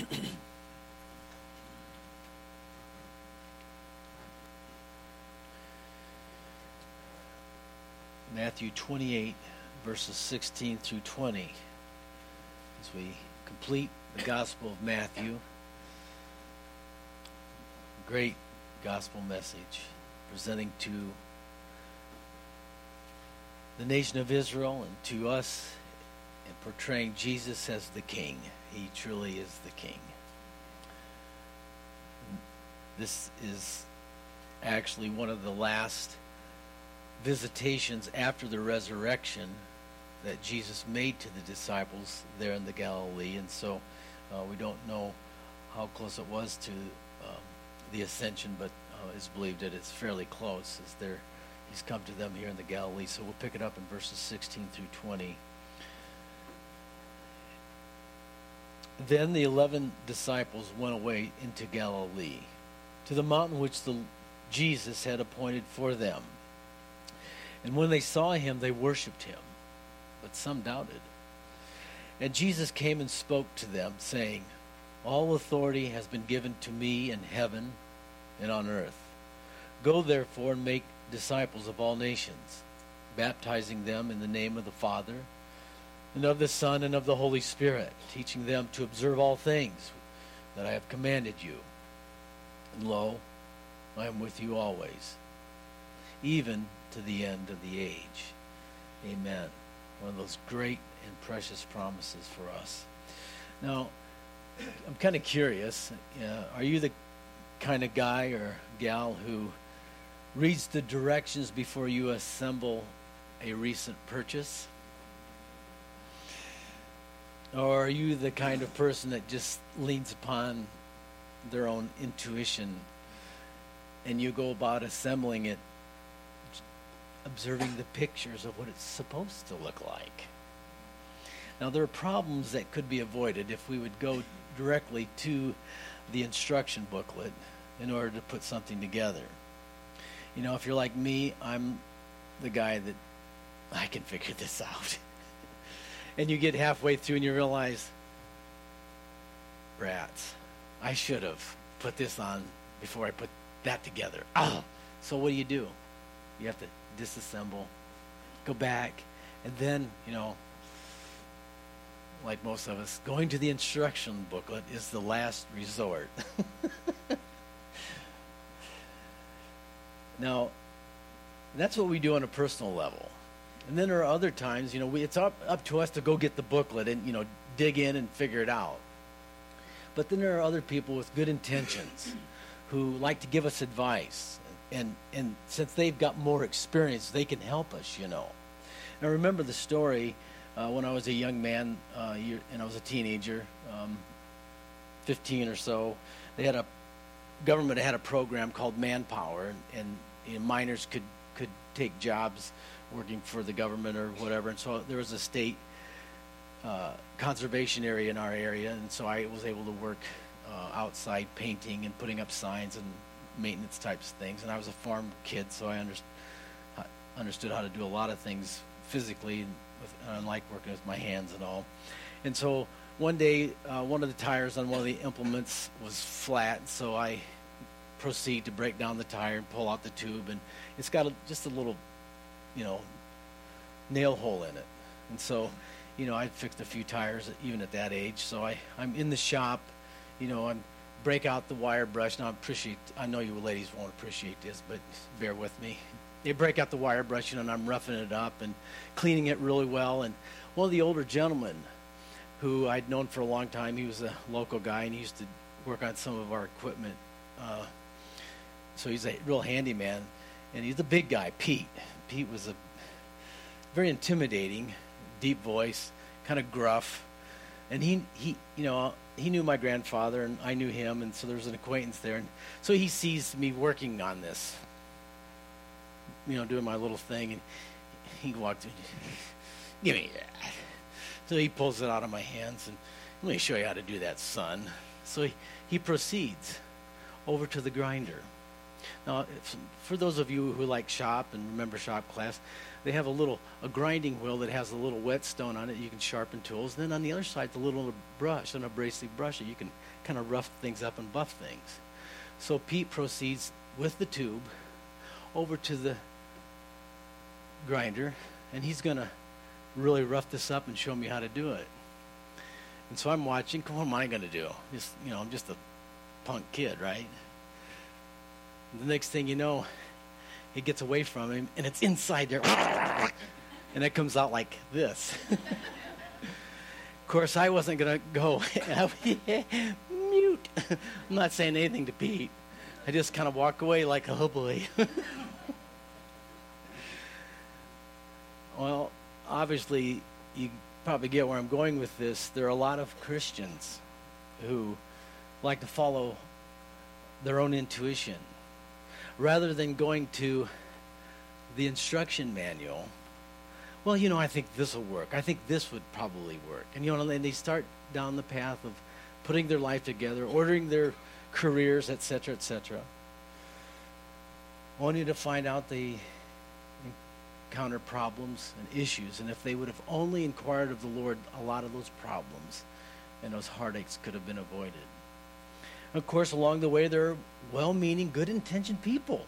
Matthew 28, verses 16 through 20, as we complete the Gospel of Matthew. Great gospel message presenting to the nation of Israel and to us and portraying Jesus as the King. He truly is the King. This is actually one of the last visitations after the resurrection that Jesus made to the disciples there in the Galilee, and so uh, we don't know how close it was to um, the ascension, but uh, it's believed that it's fairly close as there he's come to them here in the Galilee. So we'll pick it up in verses 16 through 20. Then the eleven disciples went away into Galilee, to the mountain which the Jesus had appointed for them. And when they saw him, they worshipped him, but some doubted. And Jesus came and spoke to them, saying, All authority has been given to me in heaven and on earth. Go therefore and make disciples of all nations, baptizing them in the name of the Father, and of the Son, and of the Holy Spirit, teaching them to observe all things that I have commanded you. And lo, I am with you always, even to the end of the age. Amen. One of those great and precious promises for us. Now, I'm kind of curious. Uh, are you the kind of guy or gal who reads the directions before you assemble a recent purchase? Or are you the kind of person that just leans upon their own intuition and you go about assembling it observing the pictures of what it's supposed to look like. Now, there are problems that could be avoided if we would go directly to the instruction booklet in order to put something together. You know, if you're like me, I'm the guy that I can figure this out. and you get halfway through and you realize, rats, I should have put this on before I put that together. Oh, so what do you do? You have to disassemble, go back, and then, you know, like most of us, going to the instruction booklet is the last resort. now, that's what we do on a personal level. And then there are other times, you know, we, it's up, up to us to go get the booklet and, you know, dig in and figure it out. But then there are other people with good intentions who like to give us advice and and since they've got more experience, they can help us. You know. And I remember the story uh, when I was a young man uh, and I was a teenager, um, 15 or so. They had a government had a program called Manpower, and, and you know, minors could could take jobs working for the government or whatever. And so there was a state uh, conservation area in our area, and so I was able to work uh, outside painting and putting up signs and maintenance types of things. And I was a farm kid, so I understood understood how to do a lot of things physically, with, and like working with my hands and all. And so one day, uh, one of the tires on one of the implements was flat, so I proceed to break down the tire and pull out the tube, and it's got a, just a little, you know, nail hole in it. And so, you know, I fixed a few tires even at that age. So I, I'm in the shop, you know, I'm break out the wire brush. Now, I appreciate. I know you ladies won't appreciate this, but bear with me. They break out the wire brush, and I'm roughing it up and cleaning it really well. And one of the older gentlemen, who I'd known for a long time, he was a local guy, and he used to work on some of our equipment. Uh, so he's a real handyman, and he's a big guy, Pete. Pete was a very intimidating, deep voice, kind of gruff, and he he you know he knew my grandfather and I knew him, and so there was an acquaintance there. And so he sees me working on this, you know, doing my little thing, and he walked in, give me that. So he pulls it out of my hands and let me show you how to do that, son. So he, he proceeds over to the grinder. Now, for those of you who like shop and remember shop class, they have a little a grinding wheel that has a little whetstone on it. You can sharpen tools. Then on the other side, the little brush, an abrasive brush that you can kind of rough things up and buff things. So Pete proceeds with the tube over to the grinder, and he's going to really rough this up and show me how to do it. And so I'm watching. What am I going to do? Just you know, I'm just a punk kid, right? The next thing you know, he gets away from him, and it's inside there, and it comes out like this. of course, I wasn't going to go mute. I'm not saying anything to Pete. I just kind of walk away like, oh boy. well, obviously, you probably get where I'm going with this. There are a lot of Christians who like to follow their own intuition rather than going to the instruction manual. Well, you know, I think this will work. I think this would probably work. And, you know, and they start down the path of putting their life together, ordering their careers, etc., etc. Only to find out they encounter problems and issues. And if they would have only inquired of the Lord, a lot of those problems and those heartaches could have been avoided. Of course, along the way, there are well meaning, good intentioned people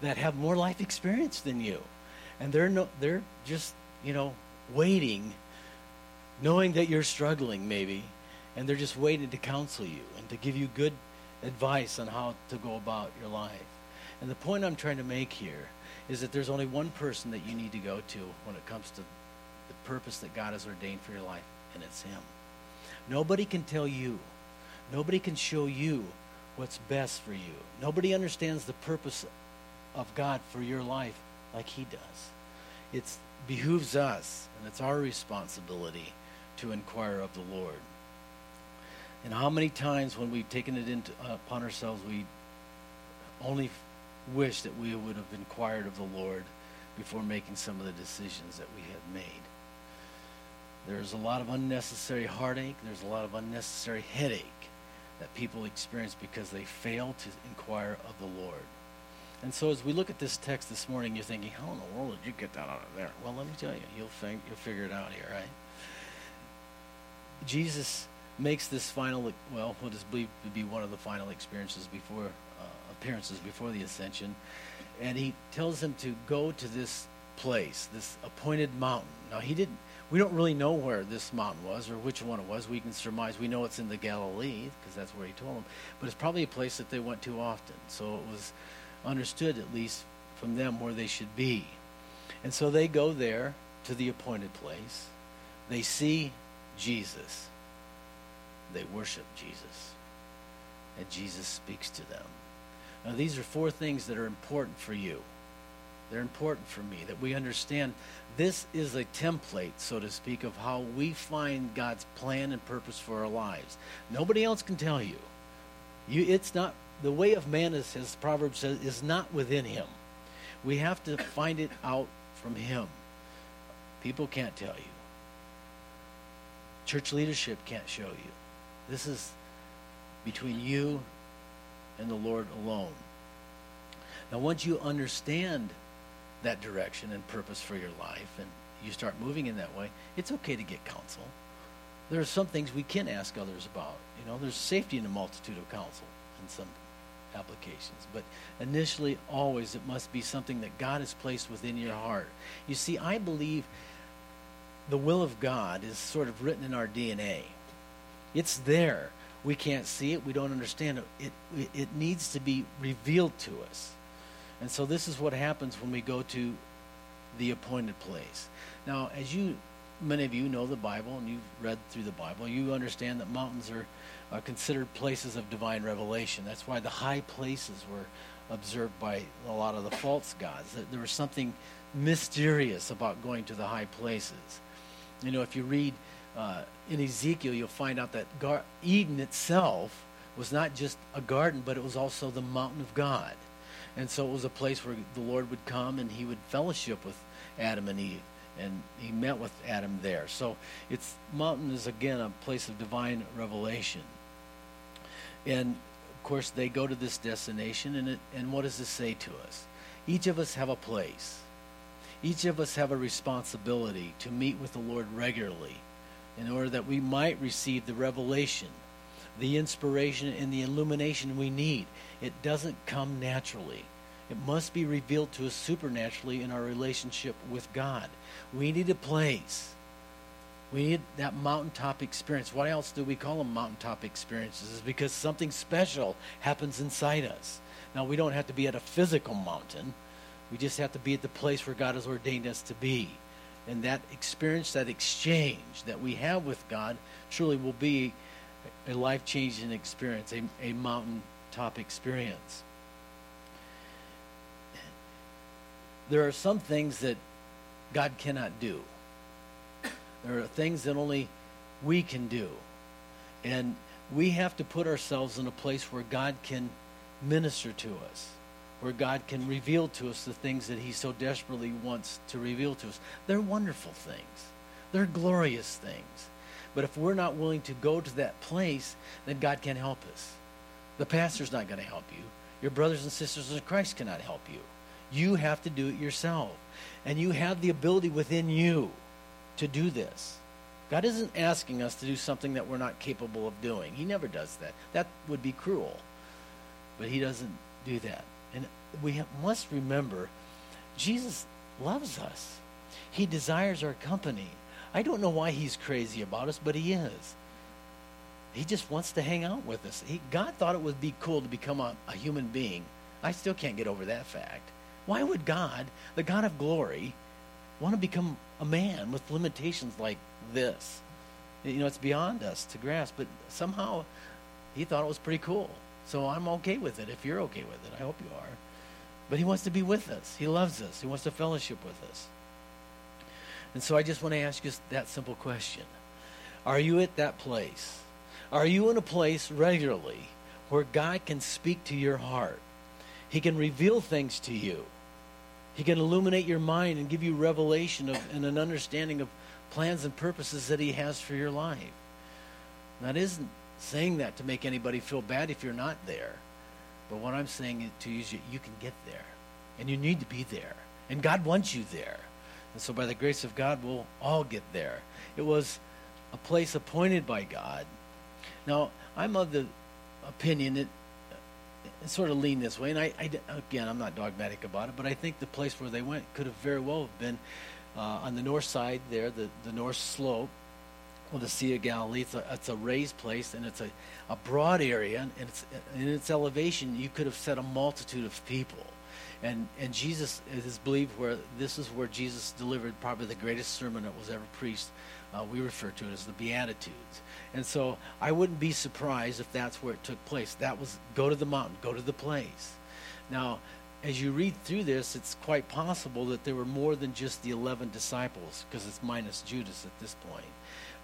that have more life experience than you. And they're, no, they're just, you know, waiting, knowing that you're struggling maybe, and they're just waiting to counsel you and to give you good advice on how to go about your life. And the point I'm trying to make here is that there's only one person that you need to go to when it comes to the purpose that God has ordained for your life, and it's Him. Nobody can tell you, nobody can show you what's best for you. Nobody understands the purpose of God for your life like He does. It behooves us, and it's our responsibility to inquire of the Lord. And how many times when we've taken it into, uh, upon ourselves, we only wish that we would have inquired of the Lord before making some of the decisions that we had made. There's a lot of unnecessary heartache. There's a lot of unnecessary headache that people experience because they fail to inquire of the Lord. And so as we look at this text this morning, you're thinking, how in the world did you get that out of there? Well, let me tell you, you'll, you'll figure it out here, right? Jesus makes this final, well, what is believed to be one of the final experiences before, uh, appearances before the ascension. And he tells them to go to this place, this appointed mountain. Now, he didn't, we don't really know where this mountain was or which one it was. We can surmise. We know it's in the Galilee because that's where he told them. But it's probably a place that they went to often. So it was understood, at least from them, where they should be. And so they go there to the appointed place. They see Jesus. They worship Jesus. And Jesus speaks to them. Now, these are four things that are important for you. They're important for me that we understand this is a template, so to speak, of how we find God's plan and purpose for our lives. Nobody else can tell you. You it's not the way of man, as, as Proverbs says, is not within him. We have to find it out from him. People can't tell you. Church leadership can't show you. This is between you and the Lord alone. Now, once you understand that direction and purpose for your life and you start moving in that way, it's okay to get counsel. There are some things we can ask others about. You know, there's safety in a multitude of counsel in some applications. But initially, always, it must be something that God has placed within your heart. You see, I believe the will of God is sort of written in our DNA. It's there. We can't see it. We don't understand it. It, it needs to be revealed to us. And so this is what happens when we go to the appointed place. Now, as you, many of you know the Bible and you've read through the Bible, you understand that mountains are, are considered places of divine revelation. That's why the high places were observed by a lot of the false gods. There was something mysterious about going to the high places. You know, if you read uh, in Ezekiel, you'll find out that Gar- Eden itself was not just a garden, but it was also the mountain of God. And so it was a place where the Lord would come and he would fellowship with Adam and Eve. And he met with Adam there. So it's mountain is again a place of divine revelation. And of course, they go to this destination, and, it, and what does this say to us? Each of us have a place. Each of us have a responsibility to meet with the Lord regularly in order that we might receive the revelation, the inspiration, and the illumination we need. It doesn't come naturally. It must be revealed to us supernaturally in our relationship with God. We need a place. We need that mountaintop experience. Why else do we call them mountaintop experiences? Is because something special happens inside us. Now, we don't have to be at a physical mountain. We just have to be at the place where God has ordained us to be. And that experience, that exchange that we have with God, truly will be a life changing experience, a, a mountaintop experience. There are some things that God cannot do. There are things that only we can do. And we have to put ourselves in a place where God can minister to us, where God can reveal to us the things that He so desperately wants to reveal to us. They're wonderful things, they're glorious things. But if we're not willing to go to that place, then God can't help us. The pastor's not going to help you. Your brothers and sisters in Christ cannot help you. You have to do it yourself. And you have the ability within you to do this. God isn't asking us to do something that we're not capable of doing. He never does that. That would be cruel. But He doesn't do that. And we have, must remember Jesus loves us, He desires our company. I don't know why He's crazy about us, but He is. He just wants to hang out with us. He, God thought it would be cool to become a, a human being. I still can't get over that fact. Why would God, the God of glory, want to become a man with limitations like this. You know, it's beyond us to grasp, but somehow he thought it was pretty cool. So I'm okay with it if you're okay with it. I hope you are. But he wants to be with us. He loves us. He wants to fellowship with us. And so I just want to ask you that simple question Are you at that place? Are you in a place regularly where God can speak to your heart? He can reveal things to you. He can illuminate your mind and give you revelation of, and an understanding of plans and purposes that He has for your life. That isn't saying that to make anybody feel bad if you're not there. But what I'm saying to you is you, you can get there. And you need to be there. And God wants you there. And so by the grace of God, we'll all get there. It was a place appointed by God. Now, I'm of the opinion that it sort of lean this way. And I, I, again, I'm not dogmatic about it, but I think the place where they went could have very well have been uh, on the north side there, the, the north slope of the Sea of Galilee. It's a, it's a raised place, and it's a, a broad area, and it's, in its elevation, you could have set a multitude of people. And, and Jesus is believed where this is where Jesus delivered probably the greatest sermon that was ever preached. Uh, we refer to it as the Beatitudes. And so I wouldn't be surprised if that's where it took place. That was go to the mountain, go to the place. Now, as you read through this, it's quite possible that there were more than just the 11 disciples, because it's minus Judas at this point.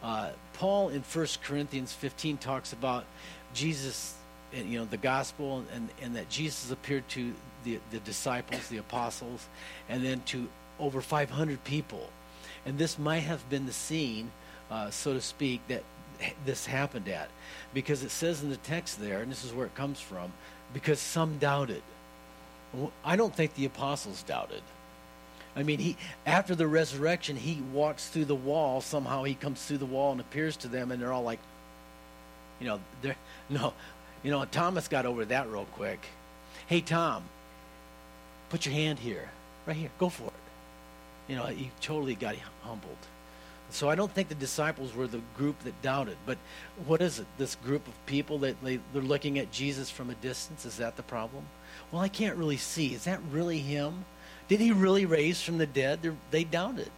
Uh, Paul in 1 Corinthians 15 talks about Jesus, you know, the gospel, and, and that Jesus appeared to the, the disciples, the apostles, and then to over 500 people. And this might have been the scene, uh, so to speak, that this happened at. Because it says in the text there, and this is where it comes from, because some doubted. I don't think the apostles doubted. I mean, he after the resurrection, he walks through the wall. Somehow he comes through the wall and appears to them, and they're all like, you know, they're no, you know. Thomas got over that real quick. Hey, Tom, put your hand here, right here. Go for it. You know, he totally got humbled. So I don't think the disciples were the group that doubted. But what is it? This group of people that they, they're looking at Jesus from a distance? Is that the problem? Well, I can't really see. Is that really him? Did he really raise from the dead? They're, they doubted.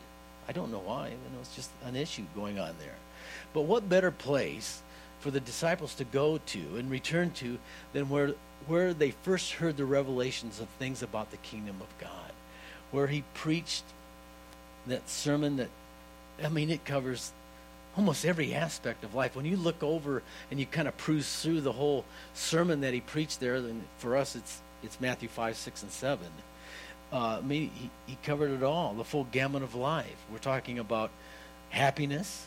I don't know why. You know, it's just an issue going on there. But what better place for the disciples to go to and return to than where, where they first heard the revelations of things about the kingdom of God? Where he preached that sermon that I mean, it covers almost every aspect of life. When you look over and you kind of cruise through the whole sermon that he preached there, then for us it's it's Matthew five, six, and seven. Uh, I mean, he, he covered it all, the full gamut of life. We're talking about happiness,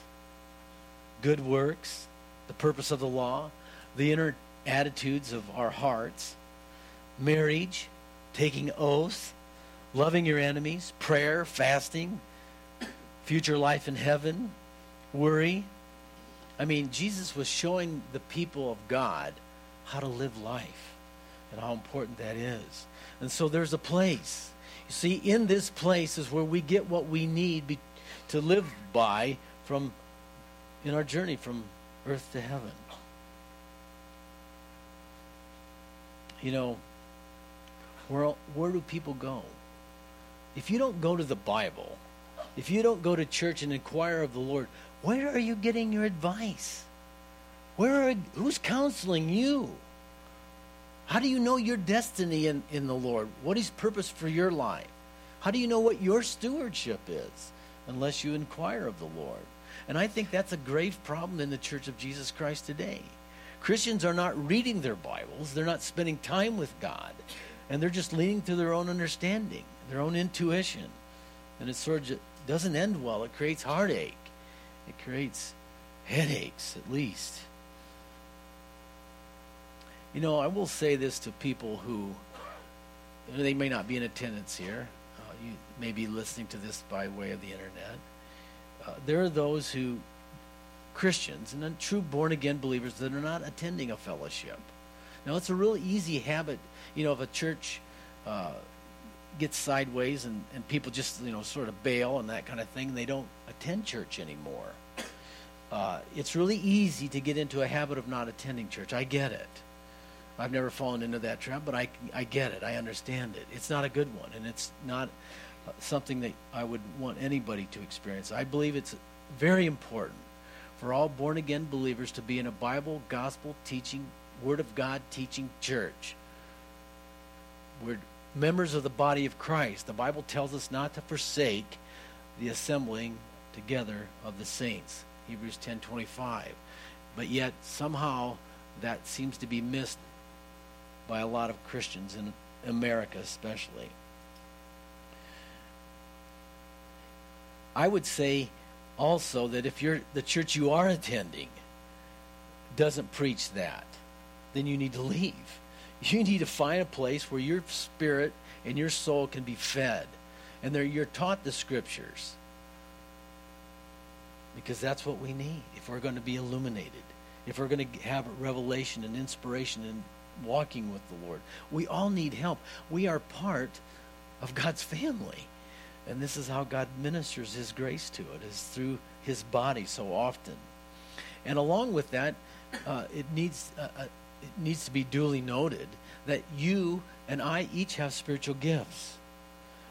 good works, the purpose of the law, the inner attitudes of our hearts, marriage, taking oaths, loving your enemies, prayer, fasting, future life in heaven, worry. I mean, Jesus was showing the people of God how to live life and how important that is. And so there's a place. You see, in this place is where we get what we need be, to live by from in our journey from earth to heaven. You know, where, where do people go? If you don't go to the Bible, if you don't go to church and inquire of the Lord, where are you getting your advice? Where are, who's counseling you? How do you know your destiny in, in the Lord? What is purpose for your life? How do you know what your stewardship is unless you inquire of the Lord? And I think that's a grave problem in the Church of Jesus Christ today. Christians are not reading their Bibles, they're not spending time with God, and they're just leaning to their own understanding, their own intuition. And it sort of doesn't end well. It creates heartache, it creates headaches, at least. You know, I will say this to people who they may not be in attendance here. Uh, you may be listening to this by way of the internet. Uh, there are those who, Christians and true born again believers, that are not attending a fellowship. Now, it's a real easy habit, you know, if a church uh, gets sideways and, and people just, you know, sort of bail and that kind of thing, they don't attend church anymore. Uh, it's really easy to get into a habit of not attending church. I get it. I've never fallen into that trap, but I, I get it. I understand it. It's not a good one, and it's not something that I would want anybody to experience. I believe it's very important for all born again believers to be in a Bible, gospel teaching, Word of God teaching church. We're members of the body of Christ. The Bible tells us not to forsake the assembling together of the saints. Hebrews 10:25. But yet somehow that seems to be missed by a lot of Christians in America especially. I would say also that if you're the church you are attending doesn't preach that, then you need to leave. You need to find a place where your spirit and your soul can be fed, and you're taught the scriptures. Because that's what we need if we're going to be illuminated, if we're going to have revelation and inspiration and walking with the Lord. We all need help. We are part of God's family. And this is how God ministers his grace to it, is through his body so often. And along with that, uh, it needs uh, uh, it needs to be duly noted that you and I each have spiritual gifts.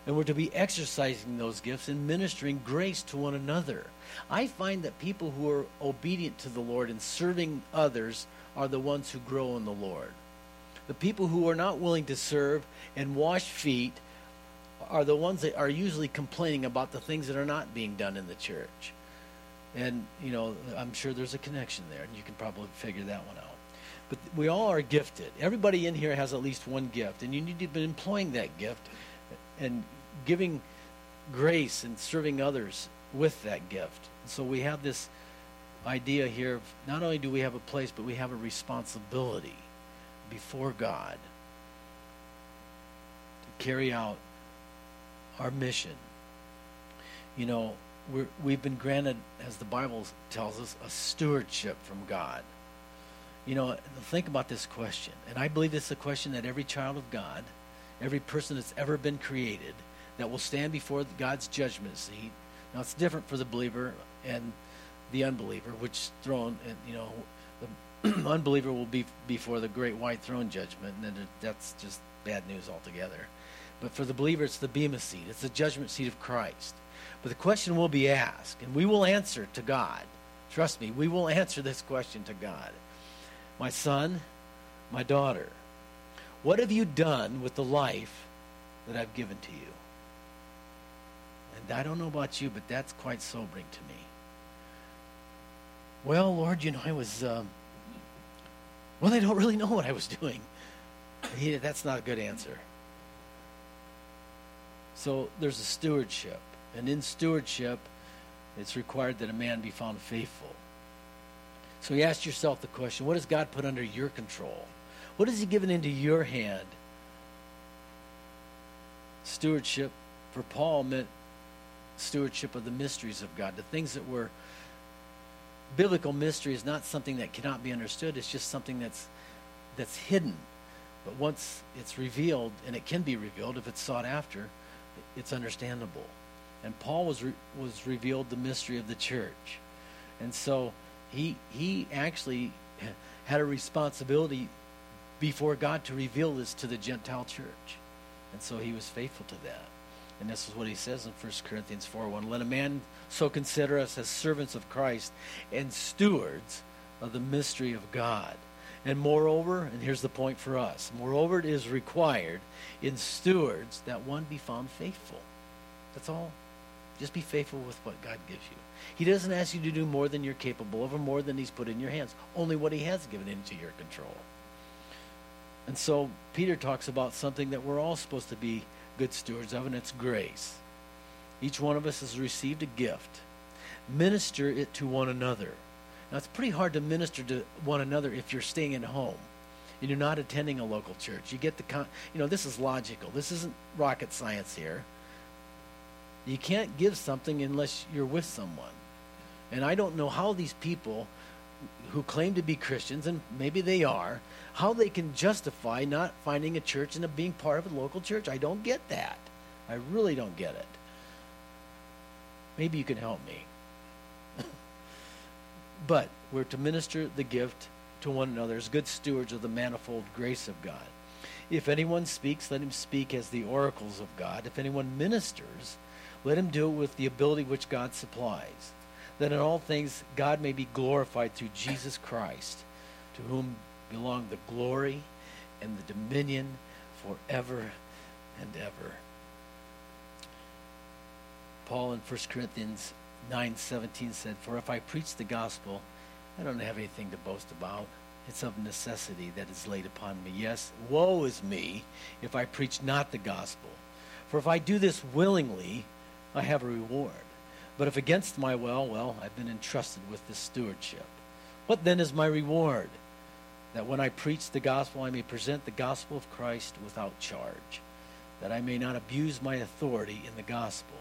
And we're to be exercising those gifts and ministering grace to one another. I find that people who are obedient to the Lord and serving others are the ones who grow in the Lord. The people who are not willing to serve and wash feet are the ones that are usually complaining about the things that are not being done in the church. And, you know, I'm sure there's a connection there, and you can probably figure that one out. But we all are gifted. Everybody in here has at least one gift, and you need to be employing that gift and giving grace and serving others with that gift. So we have this idea here of not only do we have a place, but we have a responsibility before God to carry out our mission. You know, we we've been granted, as the Bible tells us, a stewardship from God. You know, think about this question, and I believe this is a question that every child of God, every person that's ever been created, that will stand before God's judgment seat. Now, it's different for the believer and the unbeliever, which throne, and you know, the unbeliever will be before the great white throne judgment, and that's just bad news altogether. But for the believer, it's the Bema seat. It's the judgment seat of Christ. But the question will be asked, and we will answer to God. Trust me, we will answer this question to God. My son, my daughter, what have you done with the life that I've given to you? And I don't know about you, but that's quite sobering to me. Well, Lord, you know, I was, um, well, I don't really know what I was doing. that's not a good answer. So there's a stewardship. And in stewardship, it's required that a man be found faithful. So you ask yourself the question what does God put under your control? What has He given into your hand? Stewardship for Paul meant stewardship of the mysteries of God, the things that were biblical mystery is not something that cannot be understood. It's just something that's that's hidden. But once it's revealed, and it can be revealed if it's sought after, it's understandable. And Paul was re- was revealed the mystery of the church, and so he he actually had a responsibility before God to reveal this to the Gentile church, and so he was faithful to that. And this is what he says in 1 Corinthians 4 1. Let a man so consider us as servants of Christ and stewards of the mystery of God. And moreover, and here's the point for us moreover, it is required in stewards that one be found faithful. That's all. Just be faithful with what God gives you. He doesn't ask you to do more than you're capable of or more than He's put in your hands, only what He has given into your control. And so Peter talks about something that we're all supposed to be good stewards of, and it's grace. Each one of us has received a gift. Minister it to one another. Now, it's pretty hard to minister to one another if you're staying at home and you're not attending a local church. You get the, con- you know, this is logical. This isn't rocket science here. You can't give something unless you're with someone. And I don't know how these people who claim to be Christians, and maybe they are, how they can justify not finding a church and being part of a local church. I don't get that. I really don't get it. Maybe you can help me. But we're to minister the gift to one another as good stewards of the manifold grace of God. If anyone speaks, let him speak as the oracles of God. If anyone ministers, let him do it with the ability which God supplies, that in all things God may be glorified through Jesus Christ, to whom belong the glory and the dominion forever and ever. Paul in 1 Corinthians 9:17 said, "For if I preach the gospel, I don't have anything to boast about. It's of necessity that is laid upon me. Yes, woe is me if I preach not the gospel. For if I do this willingly, I have a reward. But if against my will, well, I've been entrusted with this stewardship. What then is my reward? that when I preach the gospel, I may present the gospel of Christ without charge, that I may not abuse my authority in the gospel.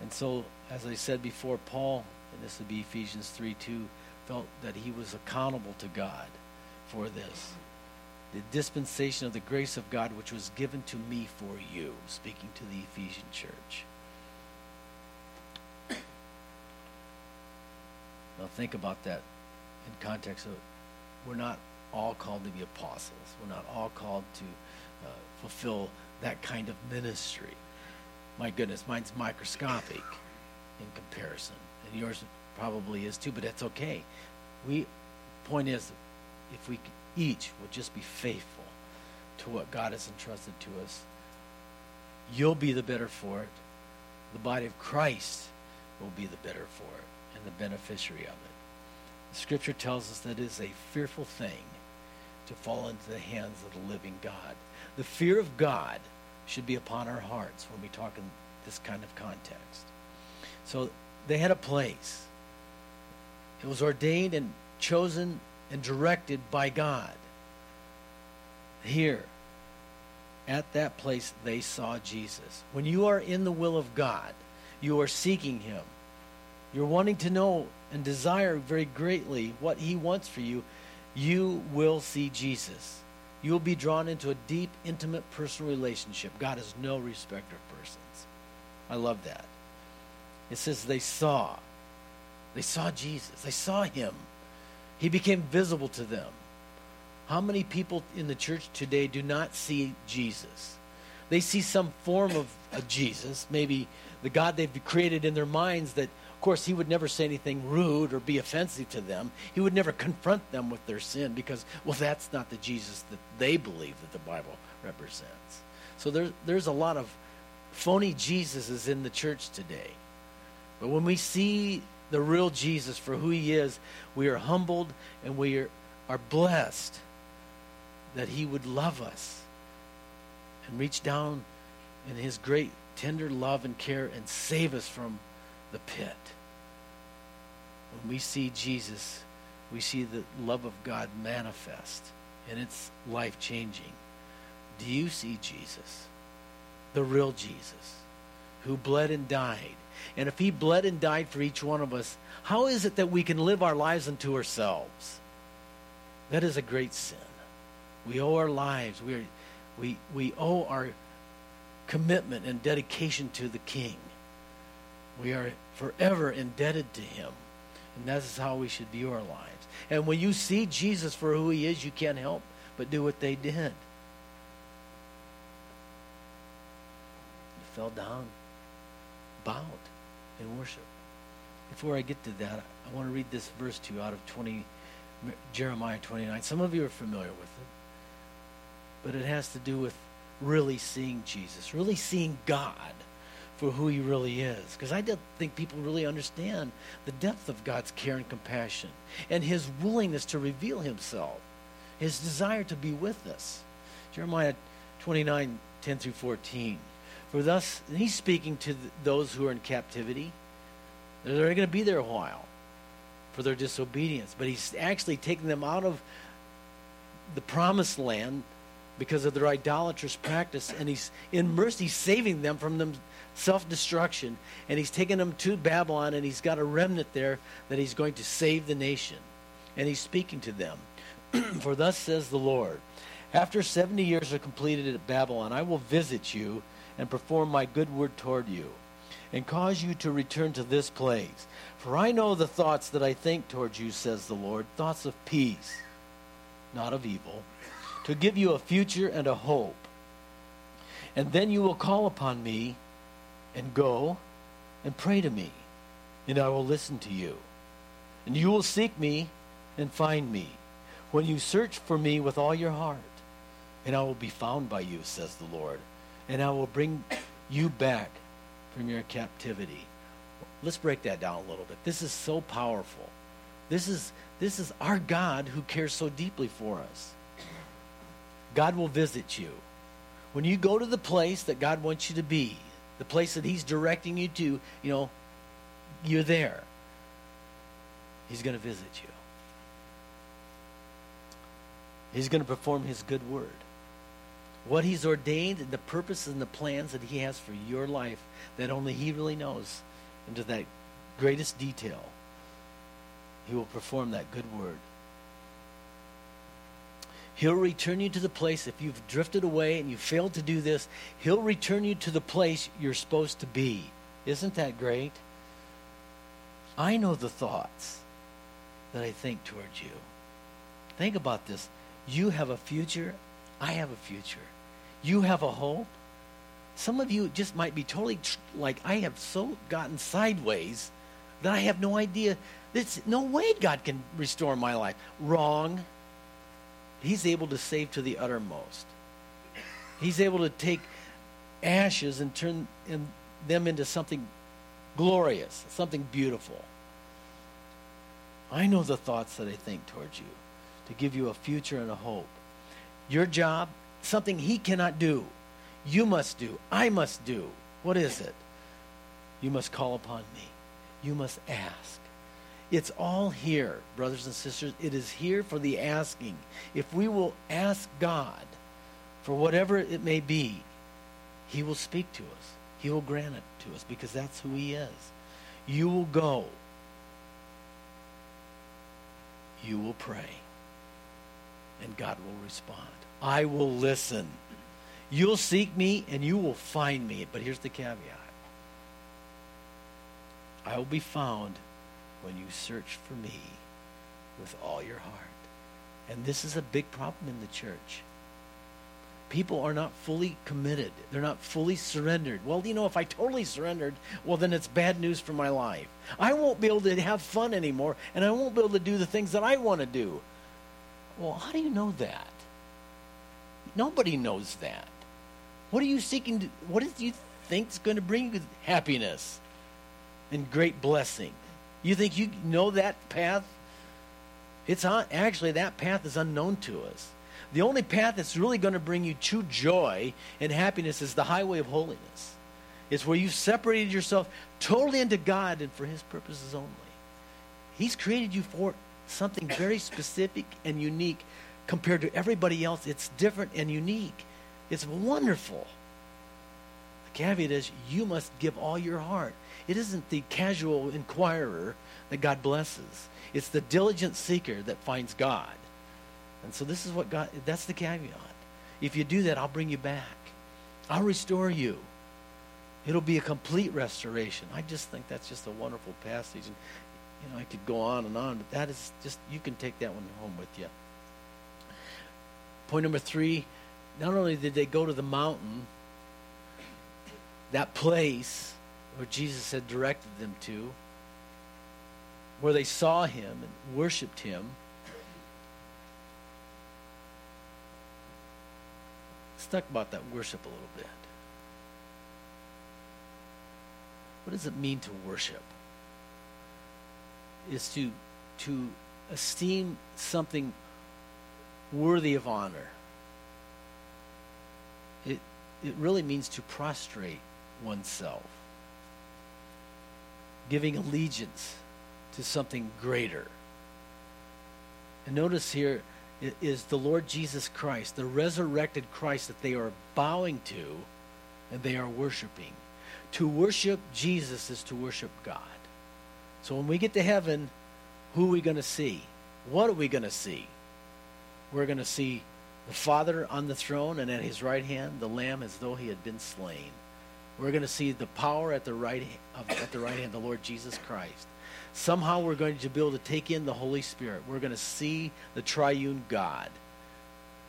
And so, as I said before, Paul, and this would be Ephesians 3 2, felt that he was accountable to God for this. The dispensation of the grace of God, which was given to me for you, speaking to the Ephesian church. Now, think about that in context of we're not all called to be apostles. We're not all called to uh, fulfill that kind of ministry. My goodness, mine's microscopic in comparison, and yours probably is too. But that's okay. We point is, if we each would just be faithful to what God has entrusted to us, you'll be the better for it. The body of Christ will be the better for it and the beneficiary of it. Scripture tells us that it is a fearful thing to fall into the hands of the living God. The fear of God should be upon our hearts when we talk in this kind of context. So they had a place. It was ordained and chosen and directed by God. Here, at that place, they saw Jesus. When you are in the will of God, you are seeking Him. You're wanting to know and desire very greatly what He wants for you, you will see Jesus. You will be drawn into a deep, intimate, personal relationship. God is no respecter of persons. I love that. It says they saw. They saw Jesus. They saw Him. He became visible to them. How many people in the church today do not see Jesus? They see some form of a Jesus, maybe the God they've created in their minds that of course, he would never say anything rude or be offensive to them. He would never confront them with their sin because, well, that's not the Jesus that they believe that the Bible represents. So there, there's a lot of phony Jesuses in the church today. But when we see the real Jesus for who he is, we are humbled and we are, are blessed that he would love us and reach down in his great tender love and care and save us from the pit. When we see Jesus, we see the love of God manifest and it's life changing. Do you see Jesus? The real Jesus who bled and died. And if he bled and died for each one of us, how is it that we can live our lives unto ourselves? That is a great sin. We owe our lives. We, are, we, we owe our commitment and dedication to the King. We are forever indebted to him. And that is how we should view our lives. And when you see Jesus for who he is, you can't help but do what they did. Fell down, bowed in worship. Before I get to that, I want to read this verse to you out of 20, Jeremiah 29. Some of you are familiar with it, but it has to do with really seeing Jesus, really seeing God for who he really is. Because I don't think people really understand the depth of God's care and compassion and his willingness to reveal himself, his desire to be with us. Jeremiah 29 10 through 14. For thus, he's speaking to those who are in captivity. They're going to be there a while for their disobedience, but he's actually taking them out of the promised land because of their idolatrous practice, and he's in mercy saving them from them self destruction, and he's taken them to Babylon, and he's got a remnant there that he's going to save the nation. And he's speaking to them. For thus says the Lord After 70 years are completed at Babylon, I will visit you and perform my good word toward you, and cause you to return to this place. For I know the thoughts that I think toward you, says the Lord, thoughts of peace, not of evil, to give you a future and a hope. And then you will call upon me and go and pray to me, and I will listen to you. And you will seek me and find me when you search for me with all your heart. And I will be found by you, says the Lord, and I will bring you back from your captivity. Let's break that down a little bit. This is so powerful. This is this is our God who cares so deeply for us. God will visit you. When you go to the place that God wants you to be, the place that He's directing you to, you know, you're there. He's going to visit you. He's going to perform His good word. What He's ordained, and the purposes and the plans that He has for your life that only He really knows, into that greatest detail, He will perform that good word. He'll return you to the place, if you've drifted away and you failed to do this, He'll return you to the place you're supposed to be. Isn't that great? I know the thoughts that I think towards you. Think about this. You have a future. I have a future. You have a hope. Some of you just might be totally tr- like, I have so gotten sideways that I have no idea. There's no way God can restore my life. Wrong. He's able to save to the uttermost. He's able to take ashes and turn them into something glorious, something beautiful. I know the thoughts that I think towards you to give you a future and a hope. Your job, something he cannot do, you must do. I must do. What is it? You must call upon me. You must ask. It's all here, brothers and sisters. It is here for the asking. If we will ask God for whatever it may be, He will speak to us. He will grant it to us because that's who He is. You will go. You will pray. And God will respond. I will listen. You'll seek me and you will find me. But here's the caveat I will be found when you search for me with all your heart. And this is a big problem in the church. People are not fully committed. They're not fully surrendered. Well, you know, if I totally surrendered, well, then it's bad news for my life. I won't be able to have fun anymore, and I won't be able to do the things that I want to do. Well, how do you know that? Nobody knows that. What are you seeking to, what do you think is going to bring you happiness and great blessing? You think you know that path? It's on, actually that path is unknown to us. The only path that's really going to bring you true joy and happiness is the highway of holiness. It's where you've separated yourself totally into God and for His purposes only. He's created you for something very specific and unique compared to everybody else. It's different and unique. It's wonderful. The caveat is you must give all your heart. It isn't the casual inquirer that God blesses. It's the diligent seeker that finds God. And so this is what God that's the caveat. If you do that, I'll bring you back. I'll restore you. It'll be a complete restoration. I just think that's just a wonderful passage. And, you know, I could go on and on, but that is just, you can take that one home with you. Point number three not only did they go to the mountain, that place where Jesus had directed them to, where they saw him and worshiped him. Let's talk about that worship a little bit. What does it mean to worship? Is to to esteem something worthy of honor. It it really means to prostrate oneself. Giving allegiance to something greater. And notice here is the Lord Jesus Christ, the resurrected Christ that they are bowing to and they are worshiping. To worship Jesus is to worship God. So when we get to heaven, who are we going to see? What are we going to see? We're going to see the Father on the throne, and at his right hand, the Lamb as though he had been slain. We're going to see the power at the right of, at the right hand, of the Lord Jesus Christ. Somehow we're going to be able to take in the Holy Spirit. We're going to see the triune God.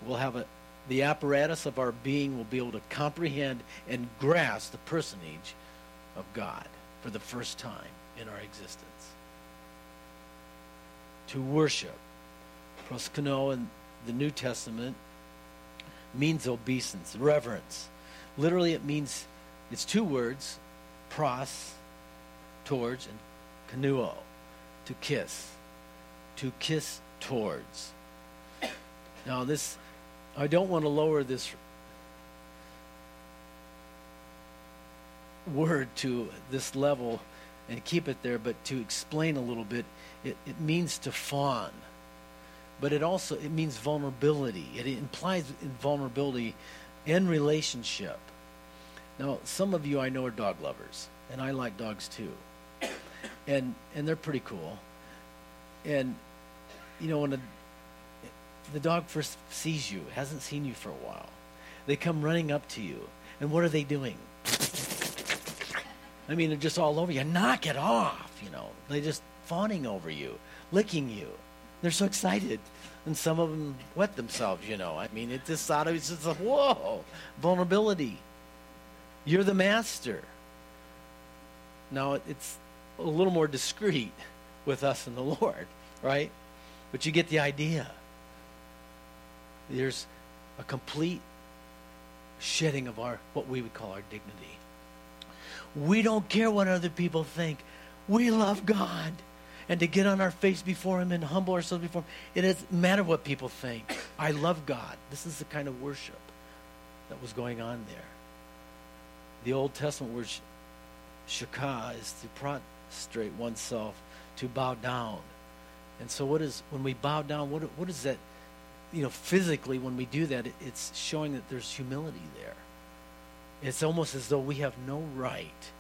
We'll have a, the apparatus of our being will be able to comprehend and grasp the personage of God for the first time in our existence. To worship, proskuneo in the New Testament means obeisance, reverence. Literally, it means it's two words, pros, towards, and kuneo, to kiss, to kiss towards. Now, this, I don't want to lower this word to this level and keep it there, but to explain a little bit, it, it means to fawn. But it also it means vulnerability. It implies vulnerability in relationship. Now, some of you I know are dog lovers, and I like dogs too and and they're pretty cool. And you know when a, the dog first sees you, hasn't seen you for a while, they come running up to you, and what are they doing? I mean, they're just all over you. Knock it off, you know. They're just fawning over you, licking you. They're so excited. And some of them wet themselves, you know. I mean, it just thought it was just a whoa, vulnerability. You're the master. Now, it's a little more discreet with us and the Lord, right? But you get the idea. There's a complete shedding of our what we would call our dignity. We don't care what other people think. We love God. And to get on our face before Him and humble ourselves before Him, it doesn't matter what people think. I love God. This is the kind of worship that was going on there. The Old Testament word shakah is to prostrate oneself, to bow down. And so, what is when we bow down? What what is that? You know, physically, when we do that, it's showing that there's humility there. It's almost as though we have no right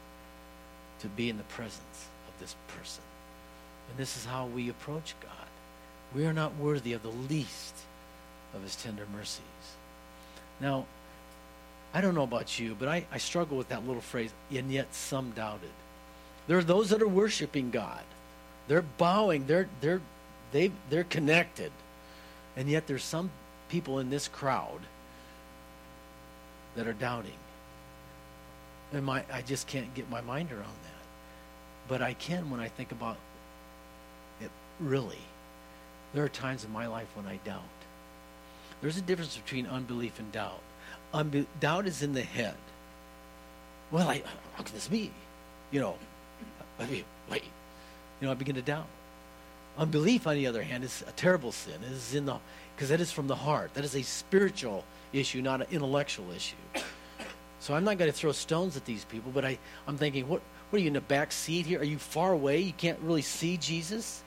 to be in the presence of this person. And this is how we approach God. We are not worthy of the least of his tender mercies. Now, I don't know about you, but I, I struggle with that little phrase, and yet some doubted. There are those that are worshiping God. They're bowing. They're they're they they're connected, and yet there's some people in this crowd that are doubting. And my I just can't get my mind around that. But I can when I think about. Really, there are times in my life when I doubt. There's a difference between unbelief and doubt. Unbe- doubt is in the head. Well, I, how can this be? You know, I mean, wait. You know, I begin to doubt. Unbelief, on the other hand, is a terrible sin. It is in the because that is from the heart. That is a spiritual issue, not an intellectual issue. So I'm not going to throw stones at these people, but I, I'm thinking, what, what are you in the back seat here? Are you far away? You can't really see Jesus?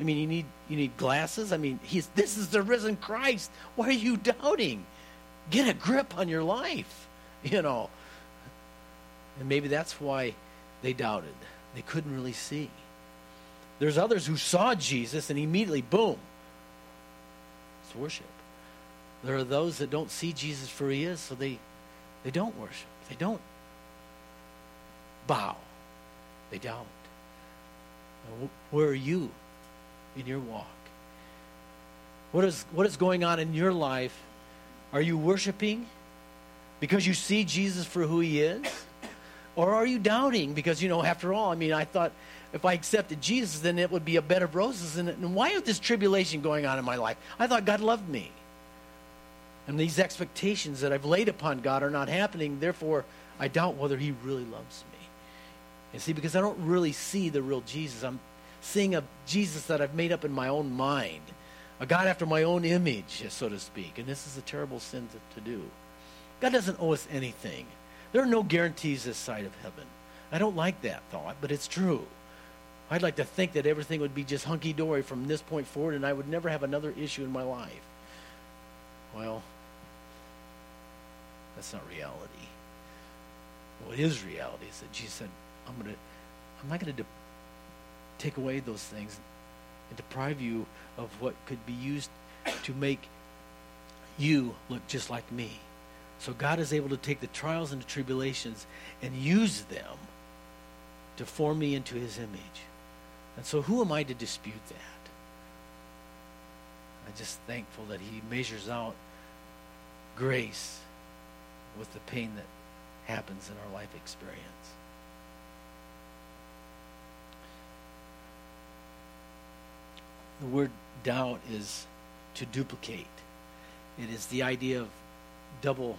I mean, you need you need glasses. I mean, he's this is the risen Christ. Why are you doubting? Get a grip on your life, you know. And maybe that's why they doubted. They couldn't really see. There's others who saw Jesus and immediately, boom, it's worship. There are those that don't see Jesus for he is, so they, they don't worship. They don't bow. They doubt. Where are you in your walk? What is, what is going on in your life? Are you worshiping because you see Jesus for who he is? Or are you doubting because, you know, after all, I mean, I thought if I accepted Jesus, then it would be a bed of roses. And, and why is this tribulation going on in my life? I thought God loved me. And these expectations that I've laid upon God are not happening. Therefore, I doubt whether He really loves me. And see, because I don't really see the real Jesus. I'm seeing a Jesus that I've made up in my own mind, a God after my own image, so to speak. And this is a terrible sin to, to do. God doesn't owe us anything. There are no guarantees this side of heaven. I don't like that thought, but it's true. I'd like to think that everything would be just hunky dory from this point forward and I would never have another issue in my life. Well, that's not reality. What is reality is that Jesus said, I'm going to, I'm not going to take away those things and deprive you of what could be used to make you look just like me. So God is able to take the trials and the tribulations and use them to form me into his image. And so who am I to dispute that? I'm just thankful that he measures out grace with the pain that happens in our life experience. The word doubt is to duplicate. It is the idea of double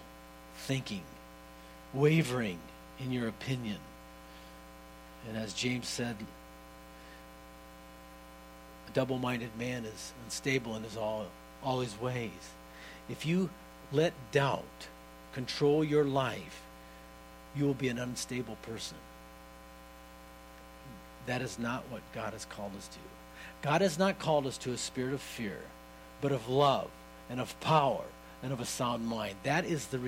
thinking, wavering in your opinion. And as James said, a double minded man is unstable in his all, all his ways. If you let doubt control your life, you will be an unstable person. That is not what God has called us to. God has not called us to a spirit of fear, but of love and of power and of a sound mind. That is the.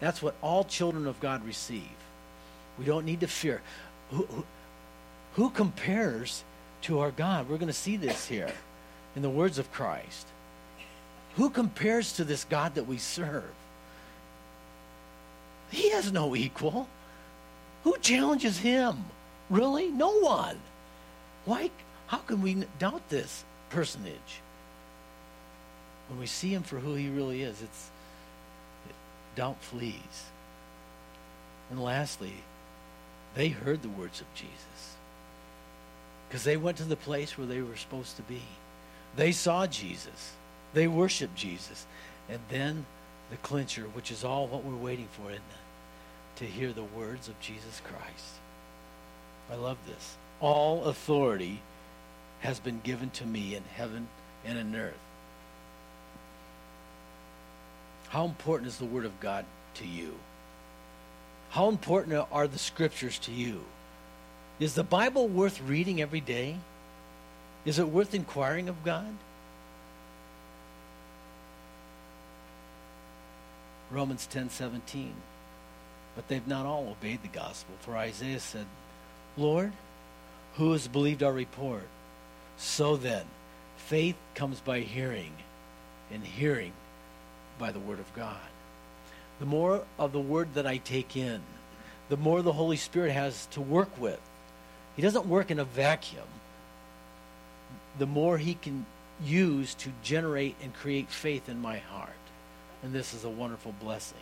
That's what all children of God receive. We don't need to fear. Who, who, who compares to our God? We're going to see this here in the words of Christ. Who compares to this God that we serve? He has no equal. Who challenges him? Really? No one. Why? How can we doubt this personage? when we see him for who he really is, it's it, doubt flees. And lastly, they heard the words of Jesus because they went to the place where they were supposed to be. They saw Jesus. They worshiped Jesus. And then the clincher, which is all what we're waiting for, isn't it? To hear the words of Jesus Christ. I love this. All authority has been given to me in heaven and in earth. How important is the Word of God to you? How important are the Scriptures to you? Is the Bible worth reading every day? Is it worth inquiring of God? Romans 10:17. But they've not all obeyed the gospel. For Isaiah said, "Lord, who has believed our report?" So then, faith comes by hearing, and hearing by the Word of God. The more of the Word that I take in, the more the Holy Spirit has to work with. He doesn't work in a vacuum. The more He can use to generate and create faith in my heart. And this is a wonderful blessing.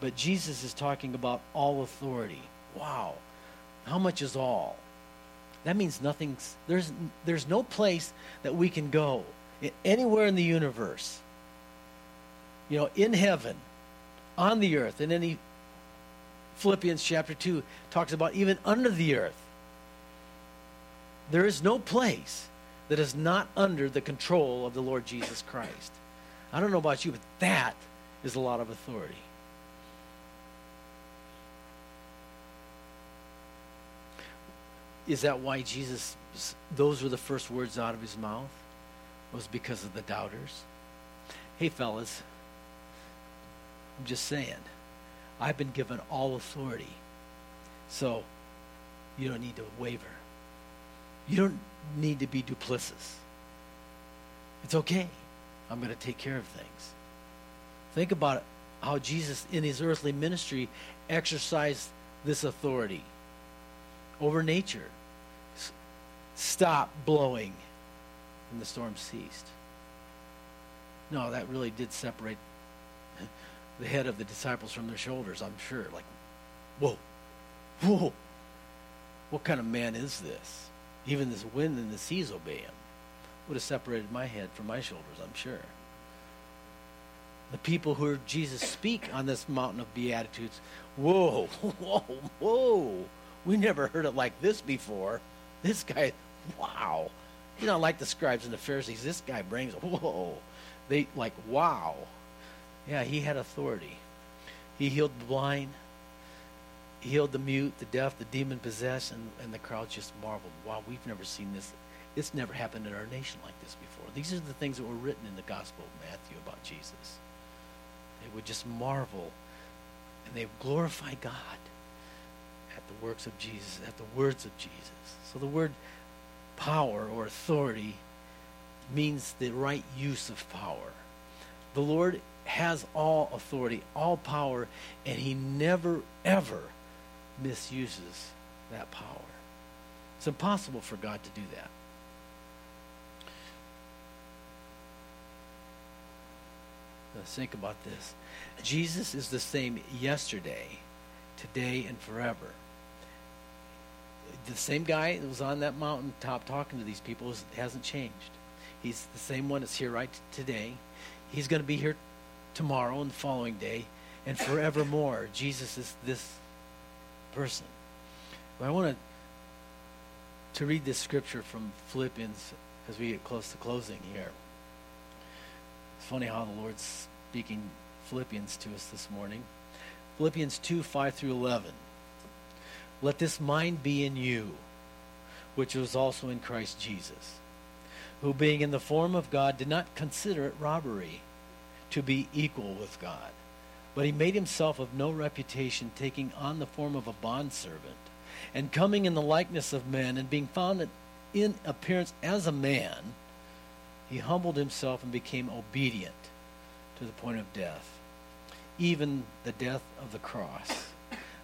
But Jesus is talking about all authority. Wow. How much is all? That means nothing's there's there's no place that we can go anywhere in the universe you know, in heaven, on the earth, and then Philippians chapter 2 talks about even under the earth. There is no place that is not under the control of the Lord Jesus Christ. I don't know about you, but that is a lot of authority. Is that why Jesus, those were the first words out of his mouth? Was because of the doubters? Hey, fellas, I'm just saying, I've been given all authority. So you don't need to waver. You don't need to be duplicitous. It's okay. I'm going to take care of things. Think about how Jesus, in his earthly ministry, exercised this authority over nature. S- stop blowing. And the storm ceased. No, that really did separate the head of the disciples from their shoulders, I'm sure. Like, whoa, whoa, what kind of man is this? Even this wind and the seas obey him. Would have separated my head from my shoulders, I'm sure. The people who heard Jesus speak on this mountain of Beatitudes, whoa, whoa, whoa. We never heard it like this before. This guy, wow. You know, like the scribes and the Pharisees, this guy brings, whoa. They, like, wow. Yeah, he had authority. He healed the blind, he healed the mute, the deaf, the demon possessed, and, and the crowd just marveled. Wow, we've never seen this. It's never happened in our nation like this before. These are the things that were written in the Gospel of Matthew about Jesus. They would just marvel and they glorify God at the works of Jesus, at the words of Jesus. So the word power or authority means the right use of power. The Lord has all authority, all power, and he never, ever misuses that power. It's impossible for God to do that. Let's think about this. Jesus is the same yesterday, today, and forever. The same guy that was on that mountaintop talking to these people hasn't changed. He's the same one that's here right today. He's going to be here tomorrow and the following day and forevermore. Jesus is this person. But I want to to read this scripture from Philippians as we get close to closing here. It's funny how the Lord's speaking Philippians to us this morning. Philippians 2 5 through 11. Let this mind be in you, which was also in Christ Jesus, who being in the form of God did not consider it robbery to be equal with God. But he made himself of no reputation, taking on the form of a bondservant, and coming in the likeness of men, and being found in appearance as a man, he humbled himself and became obedient to the point of death, even the death of the cross.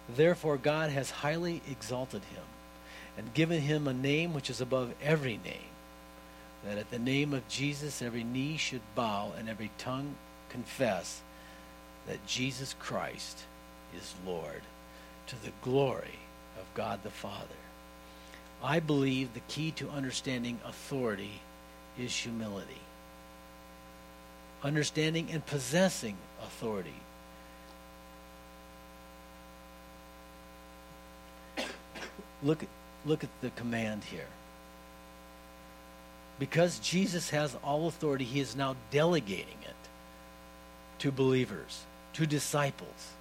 Therefore, God has highly exalted him and given him a name which is above every name, that at the name of Jesus every knee should bow and every tongue confess that Jesus Christ is Lord to the glory of God the Father. I believe the key to understanding authority is humility. Understanding and possessing authority. Look, look at the command here. Because Jesus has all authority, he is now delegating it to believers to disciples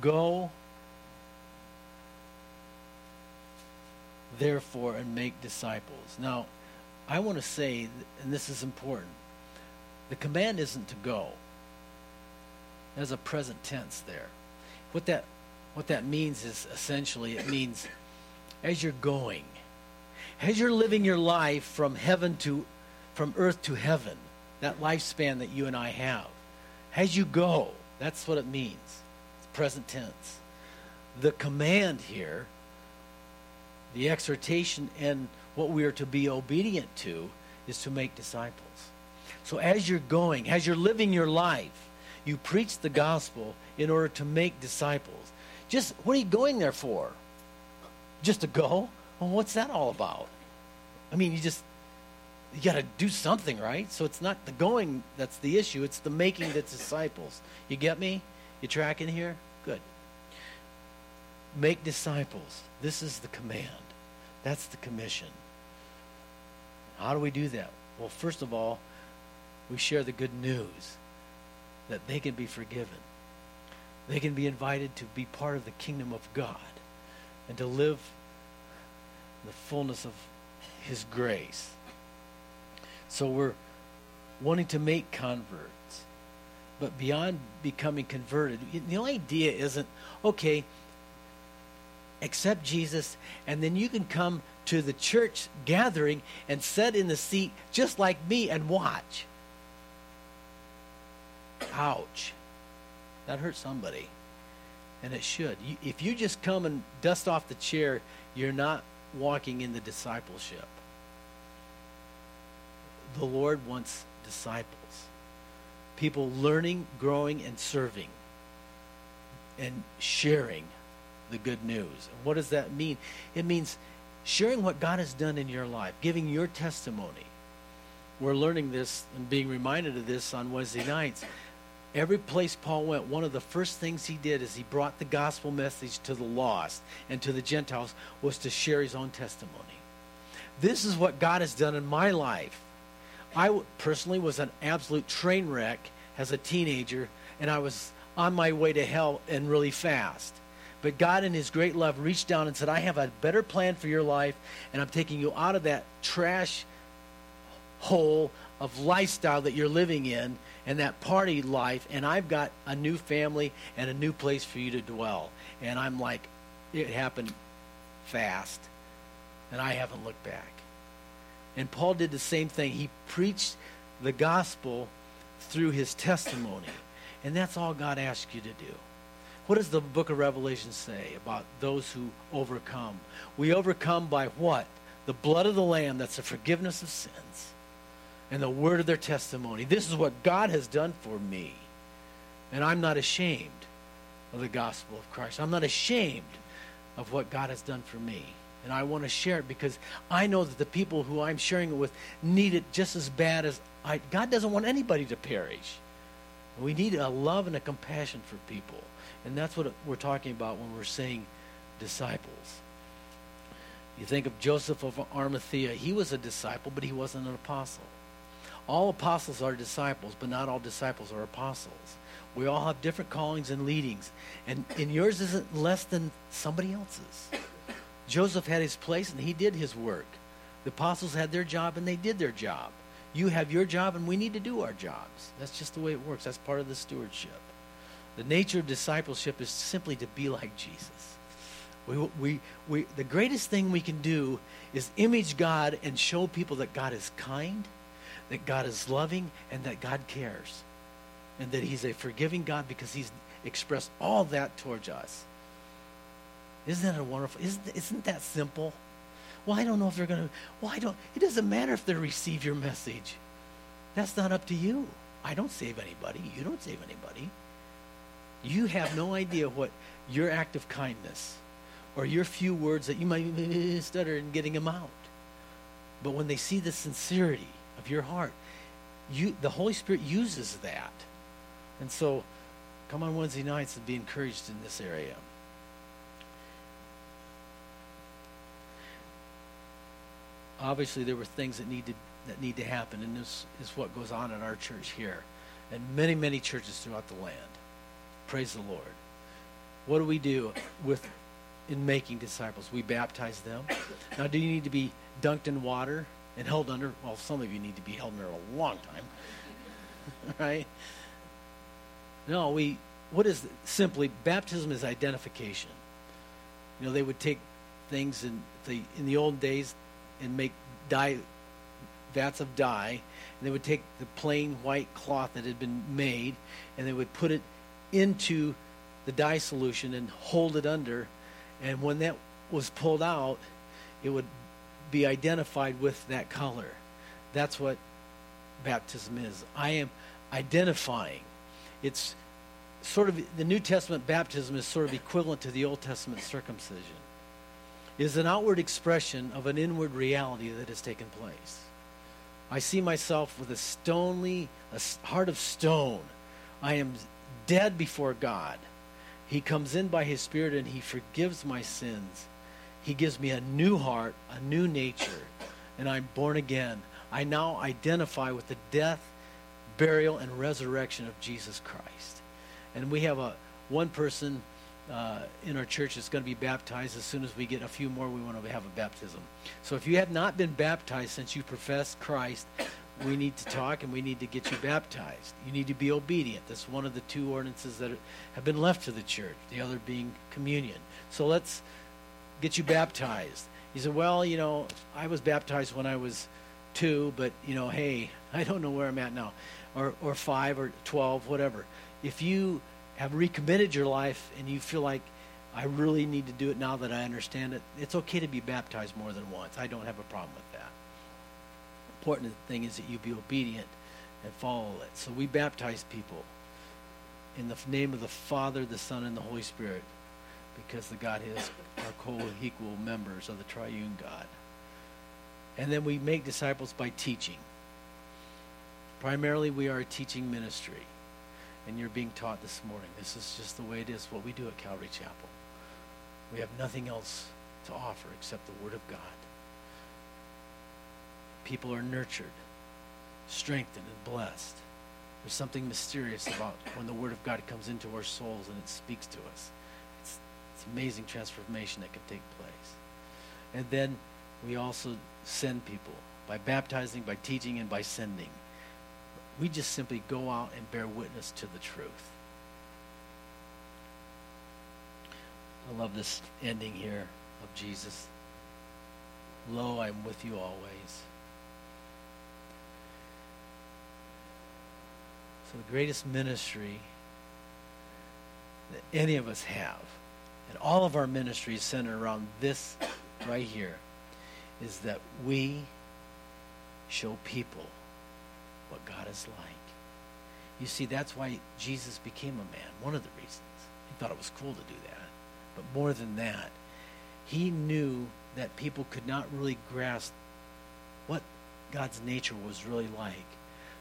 Go, therefore, and make disciples. Now, I want to say, and this is important, the command isn't to go. There's a present tense there. What that what that means is essentially it means as you're going, as you're living your life from heaven to from earth to heaven, that lifespan that you and I have, as you go, that's what it means. It's present tense. The command here, the exhortation, and what we are to be obedient to is to make disciples. So as you're going, as you're living your life, you preach the gospel in order to make disciples. Just what are you going there for? Just to go? Well, what's that all about? I mean, you just you got to do something, right? So it's not the going that's the issue, it's the making the disciples. You get me? You tracking here? Good. Make disciples. This is the command. That's the commission. How do we do that? Well, first of all, we share the good news that they can be forgiven. They can be invited to be part of the kingdom of God and to live the fullness of His grace. So we're wanting to make converts. But beyond becoming converted, the idea isn't, okay, accept Jesus, and then you can come to the church gathering and sit in the seat just like me and watch. Ouch. That hurt somebody. And it should. You, if you just come and dust off the chair, you're not walking in the discipleship. The Lord wants disciples. People learning, growing, and serving, and sharing the good news. And what does that mean? It means sharing what God has done in your life, giving your testimony. We're learning this and being reminded of this on Wednesday nights. Every place Paul went, one of the first things he did is he brought the gospel message to the lost and to the Gentiles was to share his own testimony. This is what God has done in my life. I personally was an absolute train wreck as a teenager, and I was on my way to hell and really fast. But God, in His great love, reached down and said, I have a better plan for your life, and I'm taking you out of that trash hole of lifestyle that you're living in and that party life, and I've got a new family and a new place for you to dwell. And I'm like, it happened fast, and I haven't looked back. And Paul did the same thing. He preached the gospel through his testimony. And that's all God asks you to do. What does the book of Revelation say about those who overcome? We overcome by what? The blood of the Lamb, that's the forgiveness of sins, and the word of their testimony. This is what God has done for me. And I'm not ashamed of the gospel of Christ. I'm not ashamed of what God has done for me. And I want to share it because I know that the people who I'm sharing it with need it just as bad as I. God doesn't want anybody to perish. We need a love and a compassion for people. And that's what we're talking about when we're saying disciples. You think of Joseph of Arimathea. He was a disciple, but he wasn't an apostle. All apostles are disciples, but not all disciples are apostles. We all have different callings and leadings, and, and yours isn't less than somebody else's. Joseph had his place and he did his work. The apostles had their job and they did their job. You have your job and we need to do our jobs. That's just the way it works. That's part of the stewardship. The nature of discipleship is simply to be like Jesus. We, we, we, the greatest thing we can do is image God and show people that God is kind, that God is loving, and that God cares. And that He's a forgiving God because He's expressed all that towards us. Isn't that a wonderful? Isn't, isn't that simple? Well, I don't know if they're going to. Well, I don't. It doesn't matter if they receive your message. That's not up to you. I don't save anybody. You don't save anybody. You have no idea what your act of kindness or your few words that you might stutter in getting them out. But when they see the sincerity of your heart, you, the Holy Spirit uses that. And so come on Wednesday nights and be encouraged in this area. Obviously, there were things that need to, that need to happen, and this is what goes on in our church here and many, many churches throughout the land. Praise the Lord. What do we do with in making disciples? We baptize them. Now, do you need to be dunked in water and held under? Well, some of you need to be held under a long time, right? No, we. What is simply baptism is identification. You know, they would take things in the in the old days and make dye vats of dye, and they would take the plain white cloth that had been made, and they would put it into the dye solution and hold it under. And when that was pulled out, it would be identified with that color. That's what baptism is. I am identifying. It's sort of the New Testament baptism is sort of equivalent to the Old Testament circumcision. It is an outward expression of an inward reality that has taken place. I see myself with a stony, a heart of stone. I am dead before God. He comes in by his Spirit and he forgives my sins. He gives me a new heart, a new nature, and I'm born again. I now identify with the death, burial, and resurrection of Jesus Christ. And we have a one person uh, in our church that's going to be baptized. As soon as we get a few more, we want to have a baptism. So if you have not been baptized since you professed Christ, we need to talk and we need to get you baptized. You need to be obedient. That's one of the two ordinances that have been left to the church, the other being communion. So let's get you baptized. He said, Well, you know, I was baptized when I was two, but, you know, hey, I don't know where I'm at now, or, or five or 12, whatever. If you have recommitted your life and you feel like I really need to do it now that I understand it, it's okay to be baptized more than once. I don't have a problem with that. Important thing is that you be obedient and follow it. So we baptize people in the name of the Father, the Son, and the Holy Spirit because the Godhead are co-equal members of the triune God. And then we make disciples by teaching. Primarily, we are a teaching ministry. And you're being taught this morning. This is just the way it is, what we do at Calvary Chapel. We have nothing else to offer except the Word of God. People are nurtured, strengthened, and blessed. There's something mysterious about when the Word of God comes into our souls and it speaks to us. It's, amazing transformation that can take place. And then we also send people by baptizing, by teaching, and by sending. We just simply go out and bear witness to the truth. I love this ending here of Jesus. Lo, I am with you always. So the greatest ministry that any of us have, and all of our ministries centered around this right here, is that we show people what God is like. You see, that's why Jesus became a man. One of the reasons. He thought it was cool to do that. But more than that, he knew that people could not really grasp what God's nature was really like.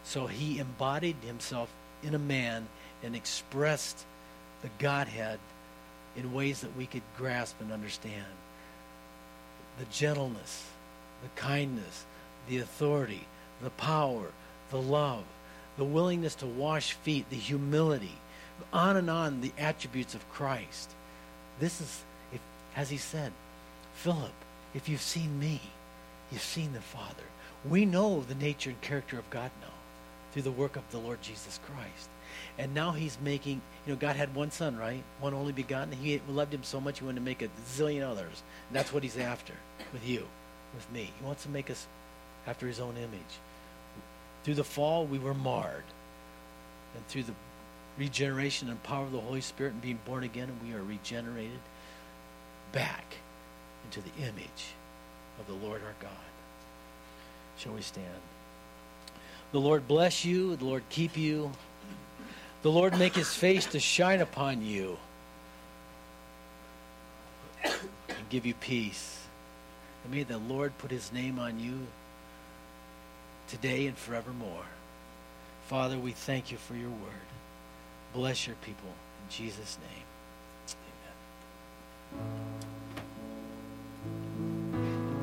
So he embodied himself in a man and expressed the Godhead in ways that we could grasp and understand. The gentleness, the kindness, the authority, the power, the love, the willingness to wash feet, the humility, on and on the attributes of Christ. This is, if, as he said, Philip, if you've seen me, you've seen the Father. We know the nature and character of God now through the work of the Lord Jesus Christ. And now he's making, you know, God had one son, right? One only begotten. He loved him so much he wanted to make a zillion others. And that's what he's after with you, with me. He wants to make us after his own image. Through the fall, we were marred. And through the regeneration and power of the Holy Spirit and being born again, we are regenerated back into the image of the Lord our God. Shall we stand? The Lord bless you. The Lord keep you. The Lord make his face to shine upon you and give you peace. And may the Lord put his name on you today and forevermore. Father, we thank you for your word. Bless your people in Jesus' name. Amen.